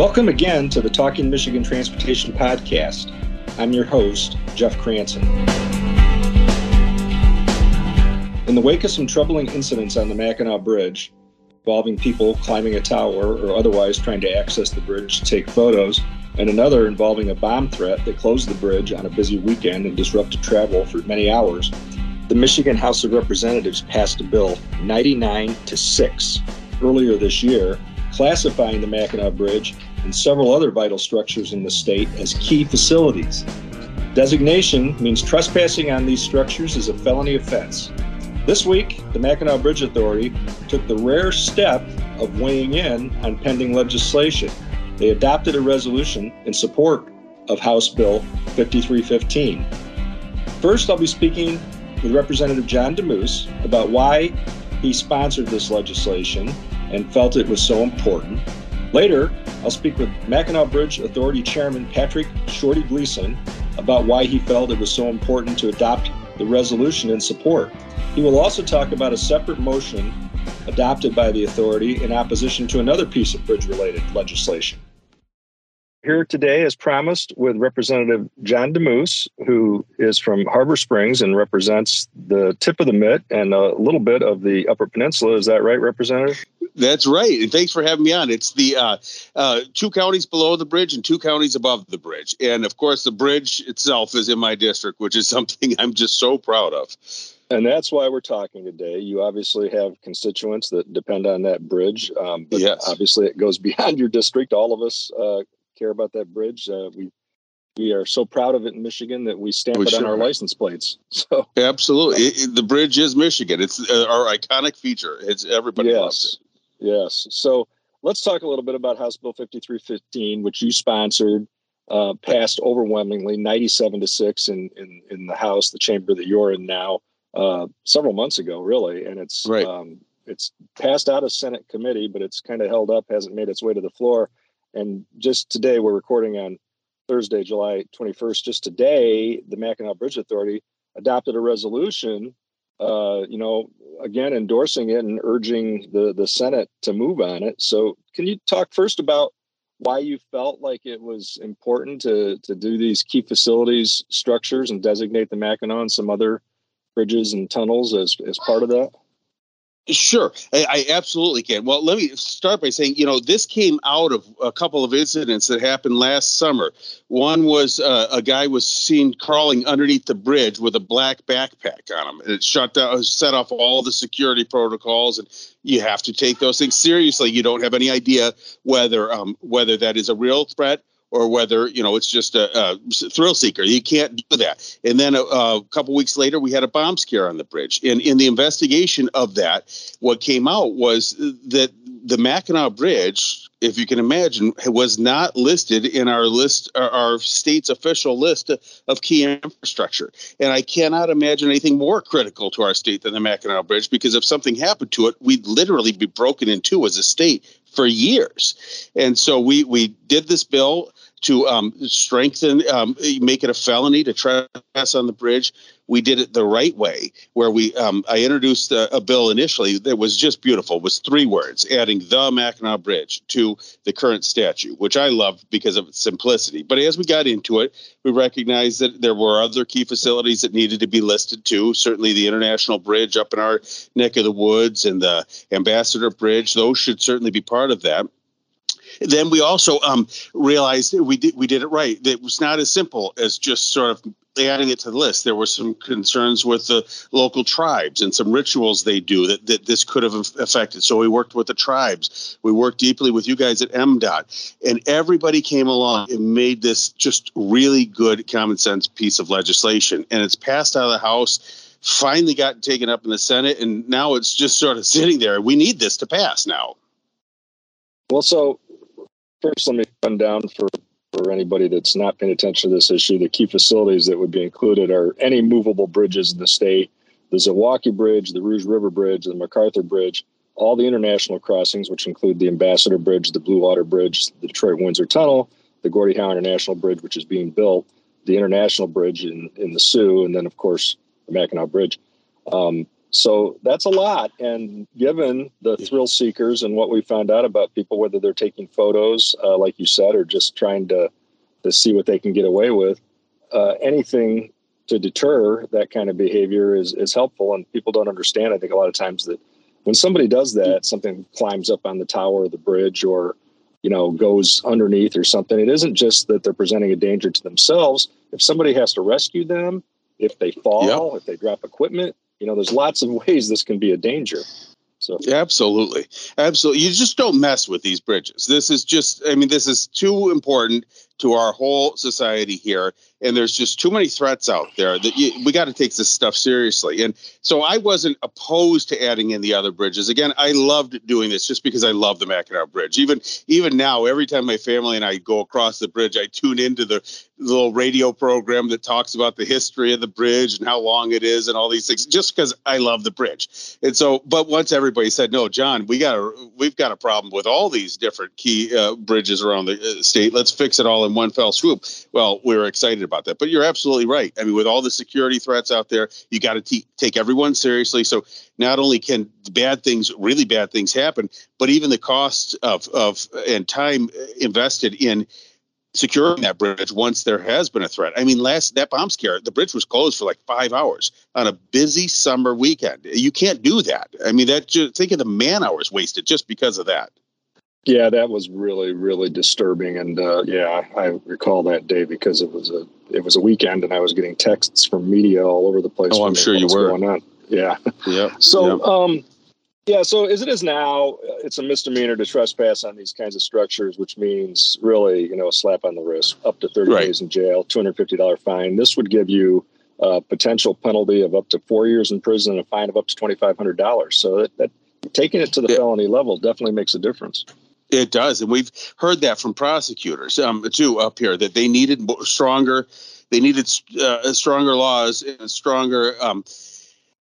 Welcome again to the Talking Michigan Transportation Podcast. I'm your host, Jeff Cranson. In the wake of some troubling incidents on the Mackinac Bridge, involving people climbing a tower or otherwise trying to access the bridge to take photos, and another involving a bomb threat that closed the bridge on a busy weekend and disrupted travel for many hours, the Michigan House of Representatives passed a bill 99 to 6 earlier this year, classifying the Mackinac Bridge and several other vital structures in the state as key facilities. Designation means trespassing on these structures is a felony offense. This week, the Mackinac Bridge Authority took the rare step of weighing in on pending legislation. They adopted a resolution in support of House Bill 5315. First, I'll be speaking with Representative John Damoose about why he sponsored this legislation and felt it was so important. Later, I'll speak with Mackinac Bridge Authority Chairman Patrick Shorty Gleason about why he felt it was so important to adopt the resolution in support. He will also talk about a separate motion adopted by the authority in opposition to another piece of bridge related legislation. Here today, as promised, with Representative John Damoose, who is from Harbor Springs and represents the tip of the mitt and a little bit of the Upper Peninsula. Is that right, Representative? That's right. And thanks for having me on. It's the uh, uh, two counties below the bridge and two counties above the bridge. And of course, the bridge itself is in my district, which is something I'm just so proud of. And that's why we're talking today. You obviously have constituents that depend on that bridge. Um, but yes. obviously, it goes beyond your district. All of us uh, care about that bridge. Uh, we we are so proud of it in Michigan that we stamp we it sure on our are. license plates. So absolutely, it, it, the bridge is Michigan. It's uh, our iconic feature. It's everybody yes. loves it. Yes. So let's talk a little bit about House Bill 5315, which you sponsored, uh, passed overwhelmingly 97 to 6 in, in, in the House, the chamber that you're in now, uh, several months ago, really. And it's, right. um, it's passed out of Senate committee, but it's kind of held up, hasn't made its way to the floor. And just today, we're recording on Thursday, July 21st. Just today, the Mackinac Bridge Authority adopted a resolution uh, you know, again endorsing it and urging the the Senate to move on it. So, can you talk first about why you felt like it was important to to do these key facilities structures and designate the Mackinac and some other bridges and tunnels as as part of that? Sure, I, I, absolutely can. Well, let me start by saying, you know, this came out of a couple of incidents that happened last summer. One was uh, a guy was seen crawling underneath the bridge with a black backpack on him. And it shut down, set off all the security protocols, and you have to take those things seriously. You don't have any idea whether um, whether that is a real threat or whether you know it's just a, a thrill seeker. You can't do that. And then a, a, couple weeks later, we had a bomb scare on the bridge. And in the investigation of that, what came out was that the Mackinac Bridge, if you can imagine, was not listed in our list, our state's official list of key infrastructure. And I cannot imagine anything more critical to our state than the Mackinac Bridge, because if something happened to it, we'd literally be broken in two as a state for years. And so we we did this bill to um, strengthen, um, make it a felony to trespass on the bridge. We did it the right way, where we um, I introduced a, a, bill initially that was just beautiful. It was three words, adding the Mackinac Bridge to the current statute, which I love because of its simplicity. But as we got into it, we recognized that there were other key facilities that needed to be listed too. Certainly, the International Bridge up in our neck of the woods and the Ambassador Bridge; those should certainly be part of that then we also um, realized we did we did it right. It was not as simple as just sort of adding it to the list. There were some concerns with the local tribes and some rituals they do that, that this could have affected. So we worked with the tribes. We worked deeply with you guys at MDOT, and everybody came along and made this just really good common sense piece of legislation. And it's passed out of the House finally got taken up in the Senate, and now it's just sort of sitting there. We need this to pass now. Well, so First, let me run down for, for anybody that's not paying attention to this issue. The key facilities that would be included are any movable bridges in the state the Zilwaukee Bridge, the Rouge River Bridge, the MacArthur Bridge, all the international crossings, which include the Ambassador Bridge, the Blue Water Bridge, the Detroit Windsor Tunnel, the Gordie Howe International Bridge, which is being built, the International Bridge in, in the Soo, and then, of course, the Mackinac Bridge. Um, So that's a lot. And given the thrill seekers and what we found out about people, whether they're taking photos, uh, like you said, or just trying to, to see what they can get away with, uh, anything to deter that kind of behavior is, is helpful. And people don't understand, I think, a lot of times that when somebody does that, something climbs up on the tower or the bridge or you know goes underneath or something it isn't just that they're presenting a danger to themselves if somebody has to rescue them if they fall yep. if they drop equipment you know there's lots of ways this can be a danger. So absolutely. Absolutely. You just don't mess with these bridges. This is just i mean this is too important to our whole society here and there's just too many threats out there that you, we got to take this stuff seriously. And so i wasn't opposed to adding in the other bridges. Again i loved doing this just because i love the mackinac bridge. Even even now every time my family and i go across the bridge i tune into the little radio program that talks about the history of the bridge and how long it is and all these things just because i love the bridge. And so but once everybody said no john we got a we've got a problem with all these different key uh, bridges around the uh, state. Let's fix it all in one fell swoop well we're excited about that. But you're absolutely right. I mean, with all the security threats out there, you got to take everyone seriously. So not only can bad things, really bad things happen, but even the cost of of and time invested in securing that bridge once there has been a threat. I mean, last that bomb scare, the bridge was closed for like five hours on a busy summer weekend. You can't do that. I mean, that just think of the man hours wasted just because of that. Yeah, that was really really disturbing, and uh, yeah, I recall that day because it was a it was a weekend, and I was getting texts from media all over the place. Oh, I'm sure you were. Going on. Yeah. Yeah. so, yep. um, yeah, so as it is now, it's a misdemeanor to trespass on these kinds of structures, which means really, you know, a slap on the wrist, up to 30 right. days in jail, $250 fine. This would give you a potential penalty of up to four years in prison and a fine of up to $2,500. So that, that taking it to the yeah. felony level definitely makes a difference. It does, and we've heard that from prosecutors um, too up here that they needed stronger, they needed uh, stronger laws and stronger um,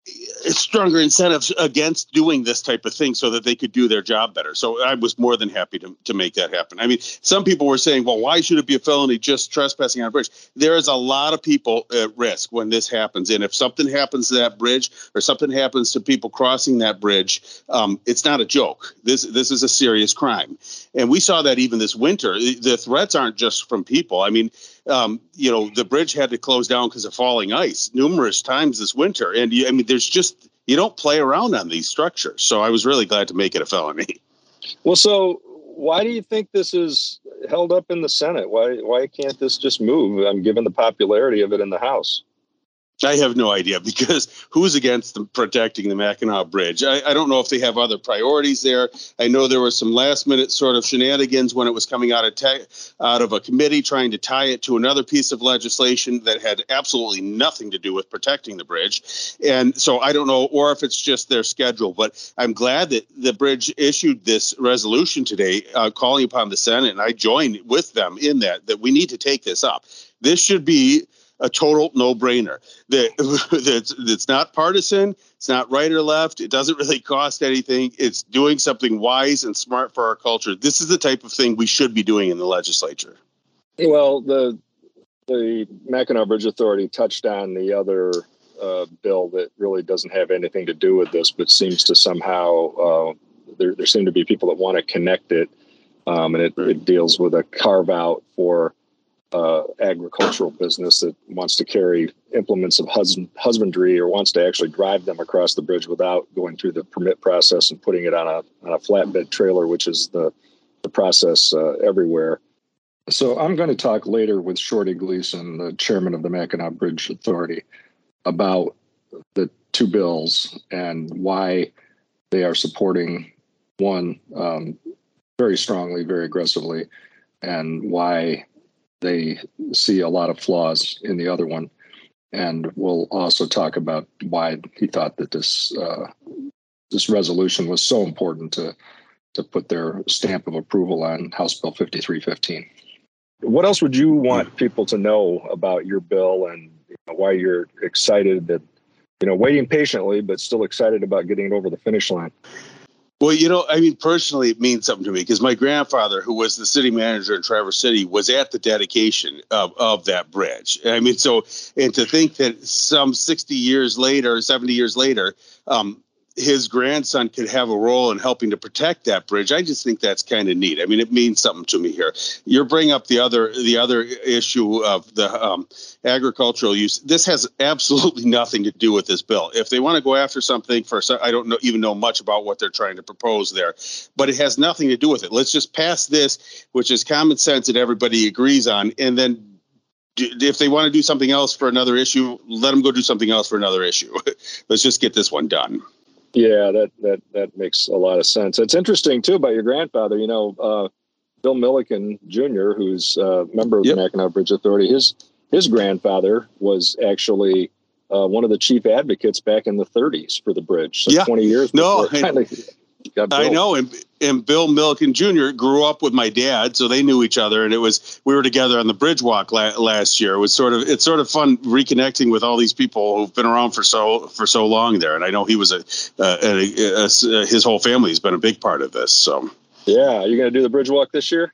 stronger incentives against doing this type of thing so that they could do their job better. So I was more than happy to, to make that happen. I mean, some people were saying, well, why should it be a felony just trespassing on a bridge? There is a lot of people at risk when this happens. And if something happens to that bridge or something happens to people crossing that bridge, um, it's not a joke. This, this is a serious crime. And we saw that even this winter. The threats aren't just from people. I mean, um, you know, the bridge had to close down because of falling ice numerous times this winter. And you, I mean, there's just, you don't play around on these structures. So I was really glad to make it a felony. Well, so why do you think this is held up in the Senate? Why why can't this just move? I'm given the popularity of it in the House. I have no idea because who's against protecting the Mackinac Bridge? I, I, don't know if they have other priorities there. I know there were some last minute sort of shenanigans when it was coming out of out of a committee trying to tie it to another piece of legislation that had absolutely nothing to do with protecting the bridge. And so I don't know, or if it's just their schedule. But I'm glad that the bridge issued this resolution today, uh, calling upon the Senate, and I join with them in that that we need to take this up. This should be a total no-brainer. That that's it's not partisan. It's not right or left. It doesn't really cost anything. It's doing something wise and smart for our culture. This is the type of thing we should be doing in the legislature. Well, the the Mackinac Bridge Authority touched on the other uh, bill that really doesn't have anything to do with this, but seems to somehow uh, there there seem to be people that want to connect it, um, and it, it deals with a carve out for uh, agricultural business that wants to carry implements of hus- husbandry or wants to actually drive them across the bridge without going through the permit process and putting it on a, on a flatbed trailer, which is the, the process uh, everywhere. So I'm going to talk later with Shorty Gleason, the chairman of the Mackinac Bridge Authority, about the two bills and why they are supporting one um, very strongly, very aggressively, and why they see a lot of flaws in the other one. And we'll also talk about why he thought that this uh, this resolution was so important to to put their stamp of approval on House Bill 5315. What else would you want people to know about your bill and you know, why you're excited that you know waiting patiently but still excited about getting it over the finish line? Well, you know, I mean, personally, it means something to me because my grandfather, who was the city manager in Traverse City, was at the dedication of, of that bridge. I mean, so, and to think that some 60 years later, 70 years later, um, his grandson could have a role in helping to protect that bridge. I just think that's kind of neat. I mean, it means something to me here. You're bringing up the other the other issue of the um, agricultural use. This has absolutely nothing to do with this bill. If they want to go after something for, I don't know, even know much about what they're trying to propose there, but it has nothing to do with it. Let's just pass this, which is common sense that everybody agrees on, and then if they want to do something else for another issue, let them go do something else for another issue. Let's just get this one done. Yeah, that that that makes a lot of sense. It's interesting too about your grandfather. You know, uh, Bill Milliken Jr., who's a member of yep. the Mackinac Bridge Authority. His his grandfather was actually uh, one of the chief advocates back in the 30s for the bridge. So yeah. 20 years. No, I know, and and Bill Milliken Jr. grew up with my dad, so they knew each other, and it was we were together on the bridge walk la- last year. It was sort of it's sort of fun reconnecting with all these people who've been around for so for so long there, and I know he was a, a, a, a his whole family has been a big part of this. So yeah, you're going to do the bridge walk this year?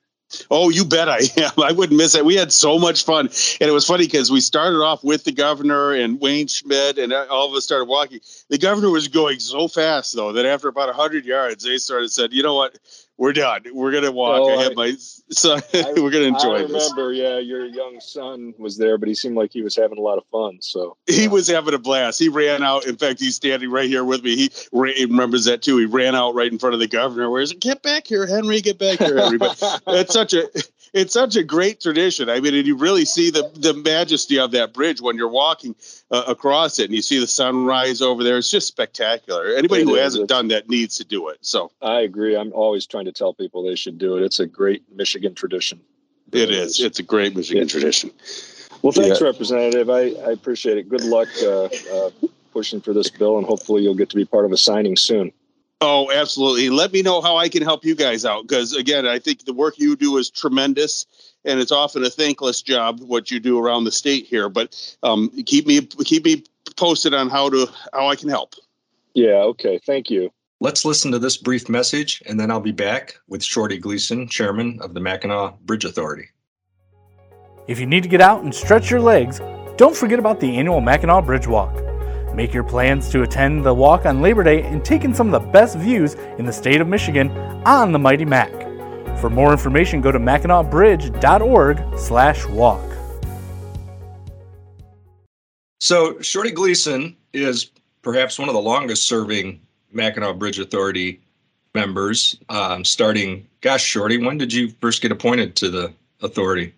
Oh, you bet I am. I wouldn't miss it. We had so much fun. And it was funny because we started off with the governor and Wayne Schmidt, and all of us started walking. The governor was going so fast, though, that after about 100 yards, they started said, you know what? We're done. We're gonna walk. Oh, I have my son. we're gonna enjoy I remember, this. yeah, your young son was there, but he seemed like he was having a lot of fun. So he was having a blast. He ran out. In fact, he's standing right here with me. He, he remembers that too. He ran out right in front of the governor. Where's it? Get back here, Henry. Get back here, Henry. But it's such a it's such a great tradition. I mean, and you really see the the majesty of that bridge when you're walking uh, across it, and you see the sunrise over there. It's just spectacular. Anybody it who is. hasn't it's, done that needs to do it. So I agree. I'm always trying to tell people they should do it. It's a great Michigan tradition. It, it is. is. It's a great Michigan yeah. tradition. Well, thanks, yeah. Representative. I, I appreciate it. Good luck uh, uh, pushing for this bill, and hopefully you'll get to be part of a signing soon. Oh, absolutely. Let me know how I can help you guys out because, again, I think the work you do is tremendous and it's often a thankless job what you do around the state here. But um, keep me keep me posted on how to how I can help. Yeah. Okay. Thank you. Let's listen to this brief message, and then I'll be back with Shorty Gleason, chairman of the Mackinac Bridge Authority. If you need to get out and stretch your legs, don't forget about the annual Mackinac Bridge Walk. Make your plans to attend the walk on Labor Day and take in some of the best views in the state of Michigan on the Mighty Mac. For more information, go to mackinacbridge.org slash walk. So Shorty Gleason is perhaps one of the longest serving Mackinac Bridge Authority members, um, starting, gosh, Shorty, when did you first get appointed to the authority?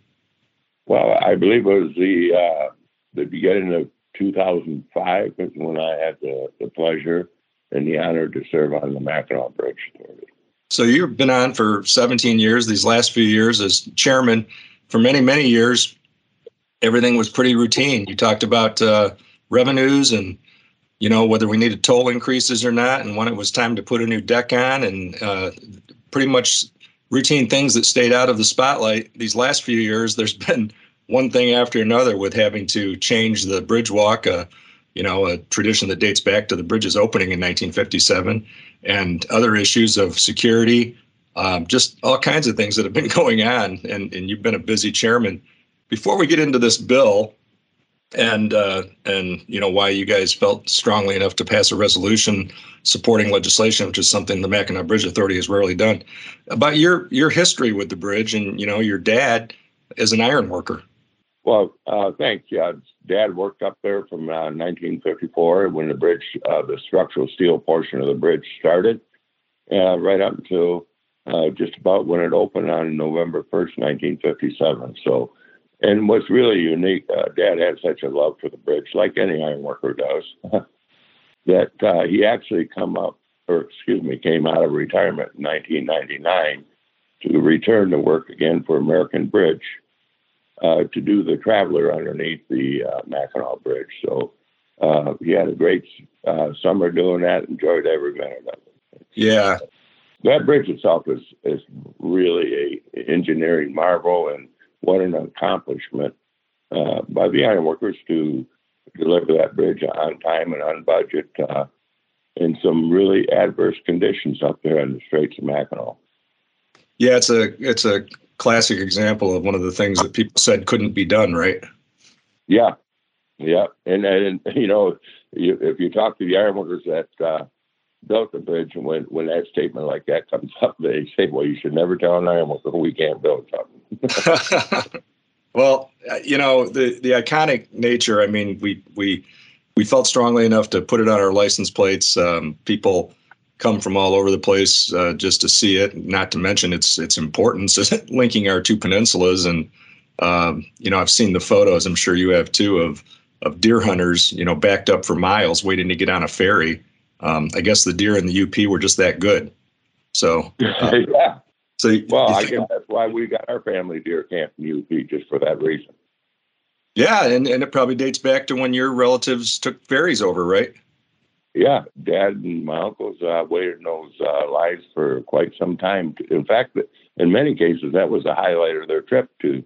Well, I believe it was the uh, the beginning of 2005 is when I had the, the pleasure and the honor to serve on the Mackinac Bridge Authority. So you've been on for 17 years. These last few years as chairman, for many many years, everything was pretty routine. You talked about uh, revenues and you know whether we needed toll increases or not, and when it was time to put a new deck on, and uh, pretty much routine things that stayed out of the spotlight. These last few years, there's been one thing after another with having to change the bridge walk, uh, you know, a tradition that dates back to the bridge's opening in 1957, and other issues of security, um, just all kinds of things that have been going on. And, and you've been a busy chairman. Before we get into this bill, and uh, and you know why you guys felt strongly enough to pass a resolution supporting legislation, which is something the Mackinac Bridge Authority has rarely done. About your your history with the bridge, and you know your dad is an iron worker. Well, uh, thanks. Yeah, Dad worked up there from uh, 1954 when the bridge, uh, the structural steel portion of the bridge started, uh, right up until uh, just about when it opened on November 1st, 1957. So, and what's really unique, uh, Dad had such a love for the bridge, like any iron worker does, that he actually come up, or excuse me, came out of retirement in 1999 to return to work again for American Bridge uh, to do the traveler underneath the uh, Mackinac Bridge. So uh, he had a great uh, summer doing that. Enjoyed every minute of it. Yeah, that bridge itself is is really a engineering marvel, and what an accomplishment uh, by the ironworkers to deliver that bridge on time and on budget. Uh, in some really adverse conditions up there in the Straits of Mackinac. Yeah, it's a it's a classic example of one of the things that people said couldn't be done, right? Yeah, yeah, and and you know, you, if you talk to the ironworkers that uh, built the bridge, and when when that statement like that comes up, they say, "Well, you should never tell an ironworker we can't build something." well, uh, you know the the iconic nature. I mean, we we we felt strongly enough to put it on our license plates. Um, people come from all over the place uh, just to see it. Not to mention its its importance linking our two peninsulas. And um, you know, I've seen the photos. I'm sure you have too of of deer hunters, you know, backed up for miles waiting to get on a ferry. Um, I guess the deer in the UP were just that good. So uh, yeah. So well, I guess that's why we got our family deer camp in UP just for that reason. Yeah, and, and it probably dates back to when your relatives took ferries over, right? Yeah, Dad and my uncles uh, waited in those uh, lines for quite some time. In fact, in many cases, that was the highlight of their trip to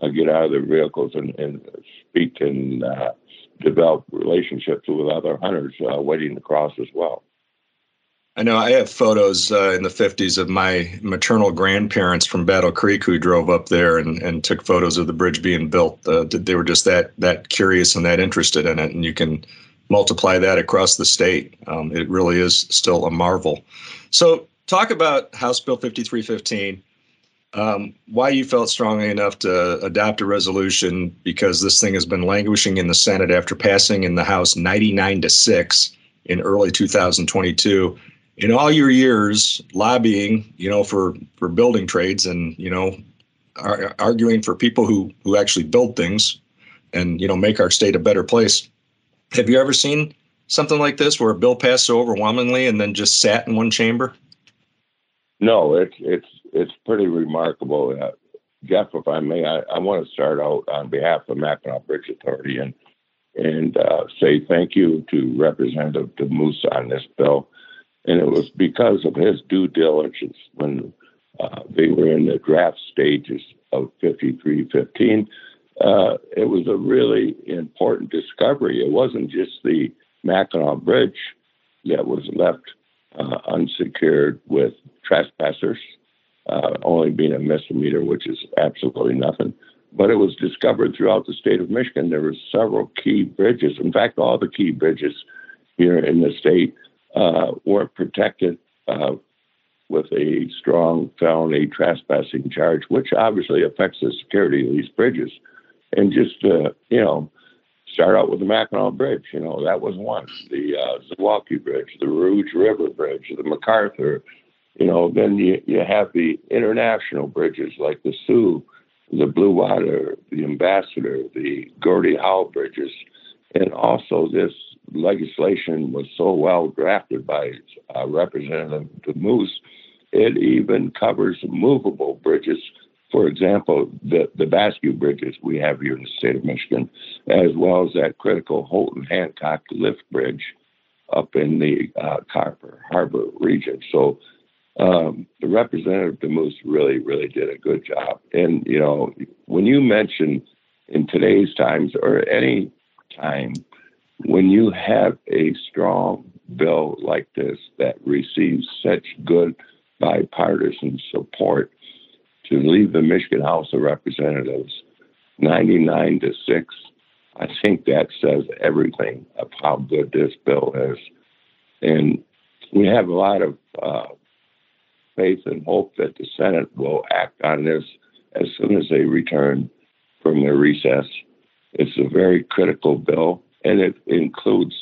uh, get out of their vehicles and, and speak and uh, develop relationships with other hunters uh, waiting to cross as well. I know I have photos uh, in the 50s of my maternal grandparents from Battle Creek who drove up there and, and took photos of the bridge being built. Uh, they were just that that curious and that interested in it. And you can multiply that across the state. Um, it really is still a marvel. So, talk about House Bill 5315. Um, why you felt strongly enough to adopt a resolution because this thing has been languishing in the Senate after passing in the House 99 to 6 in early 2022 in all your years lobbying, you know, for for building trades and you know, ar- arguing for people who who actually build things and you know make our state a better place. Have you ever seen something like this where a bill passed so overwhelmingly and then just sat in one chamber? No, it's it's it's pretty remarkable. Uh, Jeff, if I may, I, I want to start out on behalf of Mackinac Bridge Authority and and uh, say thank you to Representative Damoose on this bill. And it was because of his due diligence when uh, they were in the draft stages of 5315. Uh, it was a really important discovery. It wasn't just the Mackinac Bridge that was left uh, unsecured with trespassers, uh, only being a misdemeanor, which is absolutely nothing. But it was discovered throughout the state of Michigan. There were several key bridges. In fact, all the key bridges here in the state uh, weren't protected uh, with a strong felony trespassing charge, which obviously affects the security of these bridges. And just, uh, you know, start out with the Mackinac Bridge, you know, that was one. The uh, Zilwaukee Bridge, the Rouge River Bridge, the MacArthur, you know, then you, you have the international bridges like the Soo, the Blue Water, the Ambassador, the Gordie Howe bridges, and also this legislation was so well drafted by uh, Representative Damoose, it even covers movable bridges. For example, the, the bascule bridges we have here in the state of Michigan, as well as that critical Houghton Hancock lift bridge up in the uh, Copper Harbor region. So um, the Representative Damoose really, really did a good job. And, you know, when you mention in today's times or any time when you have a strong bill like this that receives such good bipartisan support to leave the Michigan House of Representatives 99 to 6, I think that says everything of how good this bill is. And we have a lot of uh, faith and hope that the Senate will act on this as soon as they return from their recess. It's a very critical bill and it includes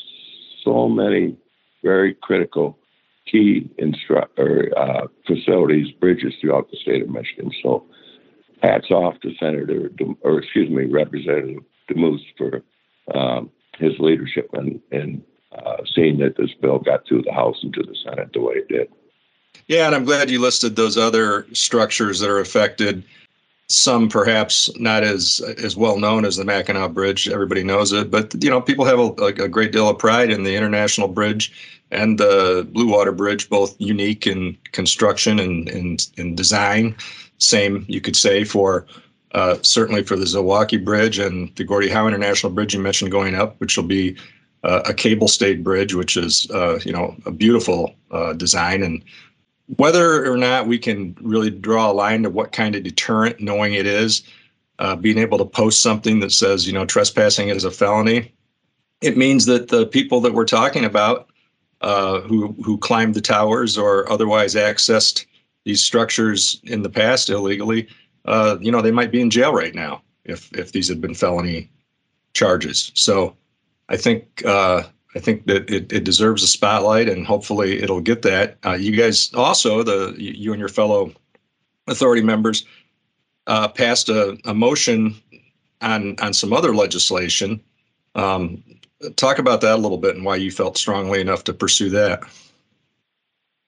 so many very critical key instru- or, uh, facilities, bridges throughout the state of Michigan. So, hats off to Senator, De- or excuse me, Representative Damoose for um, his leadership and, and uh, seeing that this bill got through the House and to the Senate the way it did. Yeah, and I'm glad you listed those other structures that are affected some perhaps not as as well known as the Mackinac Bridge. Everybody knows it, but you know people have a, a great deal of pride in the International Bridge and the Blue Water Bridge, both unique in construction and and, and design. Same you could say for uh, certainly for the Zilwaukee Bridge and the Gordie Howe International Bridge you mentioned going up, which will be uh, a cable stayed bridge, which is uh, you know a beautiful uh, design. And whether or not we can really draw a line to what kind of deterrent, knowing it is, uh, being able to post something that says you know trespassing is a felony, it means that the people that we're talking about uh, who who climbed the towers or otherwise accessed these structures in the past illegally, uh, you know, they might be in jail right now if if these had been felony charges. So I think uh, I think that it, it deserves a spotlight, and hopefully it'll get that. Uh, you guys also the you and your fellow authority members uh, passed a, a motion on on some other legislation. Um, talk about that a little bit and why you felt strongly enough to pursue that.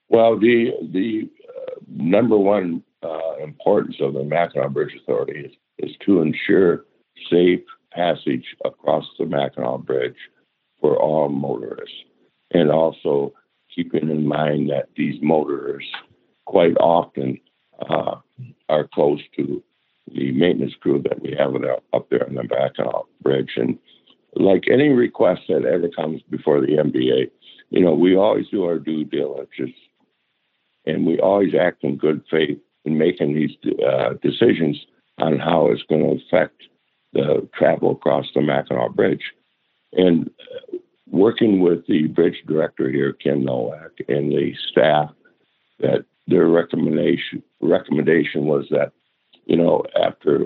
Well, the the uh, number one uh, importance of the Mackinac Bridge Authority is, is to ensure safe passage across the Mackinac Bridge for all motorists, and also keeping in mind that these motorists quite often uh, are close to the maintenance crew that we have up there on the Mackinac Bridge. And like any request that ever comes before the MBA, you know, we always do our due diligence and we always act in good faith in making these uh, decisions on how it's going to affect the travel across the Mackinac Bridge. And working with the bridge director here, Kim Nowack, and the staff, that their recommendation recommendation was that, you know, after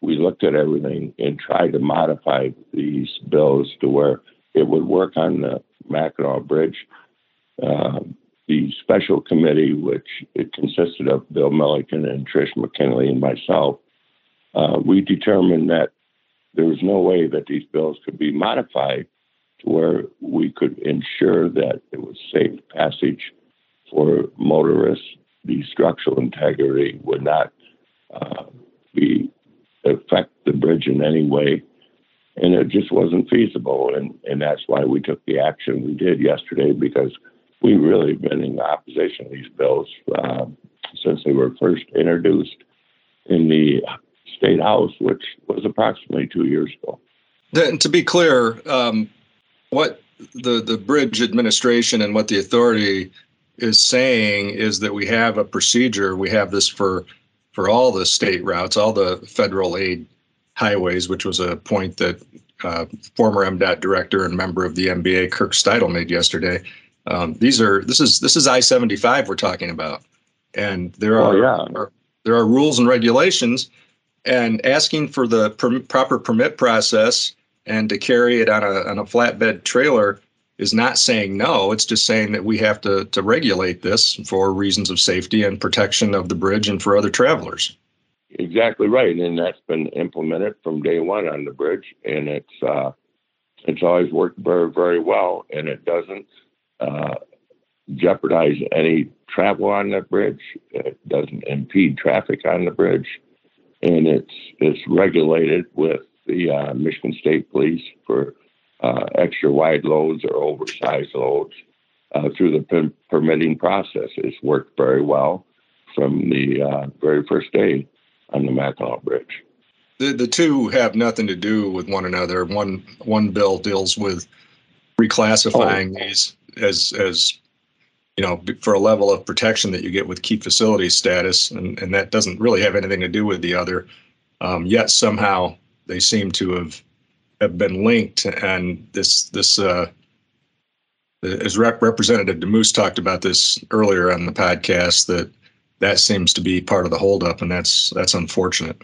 we looked at everything and tried to modify these bills to where it would work on the Mackinac Bridge. Uh, the special committee, which it consisted of Bill Milliken and Trish McKinley and myself, uh, we determined that there was no way that these bills could be modified to where we could ensure that it was safe passage for motorists. The structural integrity would not uh, be affect the bridge in any way. And it just wasn't feasible. And, and that's why we took the action we did yesterday because we really have been in opposition to these bills uh, since they were first introduced in the state house, which was approximately two years ago. And to be clear, um, what the the bridge administration and what the authority is saying is that we have a procedure. We have this for for all the state routes, all the federal aid highways, which was a point that uh, former MDOT director and member of the MBA Kirk Steudle made yesterday. Um, these are this is this is I seventy five we're talking about, and there are, oh, yeah. are, there are rules and regulations, and asking for the per- proper permit process and to carry it on a on a flatbed trailer is not saying no. It's just saying that we have to to regulate this for reasons of safety and protection of the bridge and for other travelers. Exactly right, and that's been implemented from day one on the bridge, and it's uh, it's always worked very very well, and it doesn't uh, jeopardize any travel on the bridge. It doesn't impede traffic on the bridge, and it's it's regulated with the uh, Michigan State Police for uh, extra wide loads or oversized loads uh, through the per- permitting process. It's worked very well from the uh, very first day on the Mackinac Bridge. The, the two have nothing to do with one another. One one bill deals with reclassifying oh. these as as you know for a level of protection that you get with key facility status, and and that doesn't really have anything to do with the other. Um, yet somehow they seem to have have been linked, and this this uh, as Rep- Representative Damoose talked about this earlier on the podcast that that seems to be part of the holdup, and that's that's unfortunate.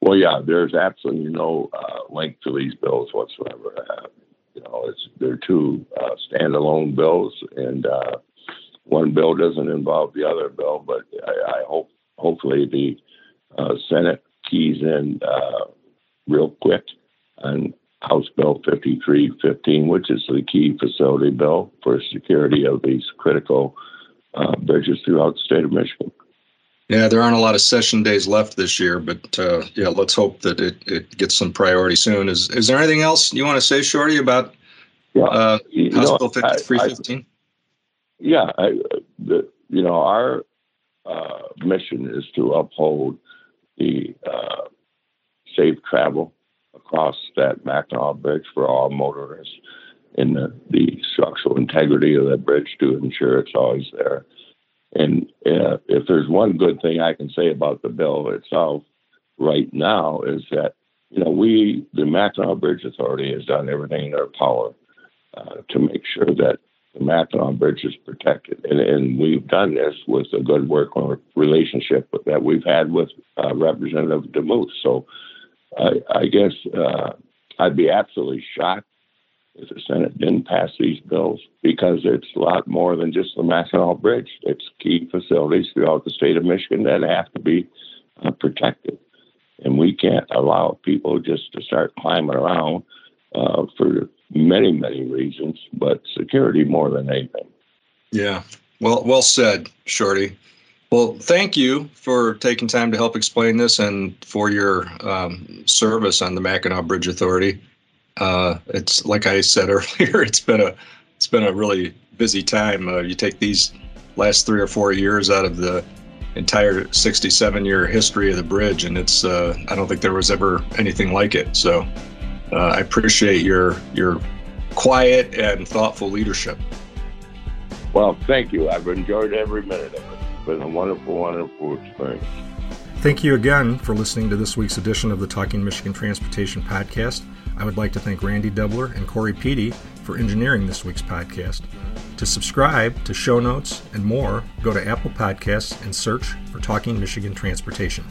Well, yeah, there's absolutely no uh, link to these bills whatsoever. Uh, you know, it's they're two uh, standalone bills, and uh, one bill doesn't involve the other bill. But I, I hope, hopefully, the uh, Senate keys in uh, real quick on House Bill 5315, which is the key facility bill for security of these critical uh, bridges throughout the state of Michigan. Yeah, there aren't a lot of session days left this year, but uh, yeah, let's hope that it, it gets some priority soon. Is is there anything else you want to say, Shorty, about yeah, uh, House know, Bill 5315? Yeah, I, the, you know, our uh, mission is to uphold the uh, safe travel across that Mackinac Bridge for all motorists. and the, the structural integrity of that bridge to ensure it's always there. And uh, if there's one good thing I can say about the bill itself right now is that you know we the Mackinac Bridge Authority has done everything in their power uh, to make sure that the Mackinac Bridge is protected, and, and we've done this with a good working relationship that we've had with uh, Representative Damoose. So I, I guess uh, I'd be absolutely shocked if the Senate didn't pass these bills because it's a lot more than just the Mackinac Bridge. It's key facilities throughout the state of Michigan that have to be uh, protected. And we can't allow people just to start climbing around uh, for many, many reasons, but security more than anything. Yeah. Well, well said, Shorty. Well, thank you for taking time to help explain this and for your um, service on the Mackinac Bridge Authority. Uh, it's like I said earlier, it's been a it's been a really busy time. Uh, you take these last three or four years out of the entire 67 year history of the bridge, and it's uh, I don't think there was ever anything like it. So uh, I appreciate your your quiet and thoughtful leadership. Well, thank you. I've enjoyed every minute of it. It's been a wonderful, wonderful experience. Thank you again for listening to this week's edition of the Talking Michigan Transportation Podcast. I would like to thank Randy Dubler and Corey Peedy for engineering this week's podcast. To subscribe to show notes and more, go to Apple Podcasts and search for Talking Michigan Transportation.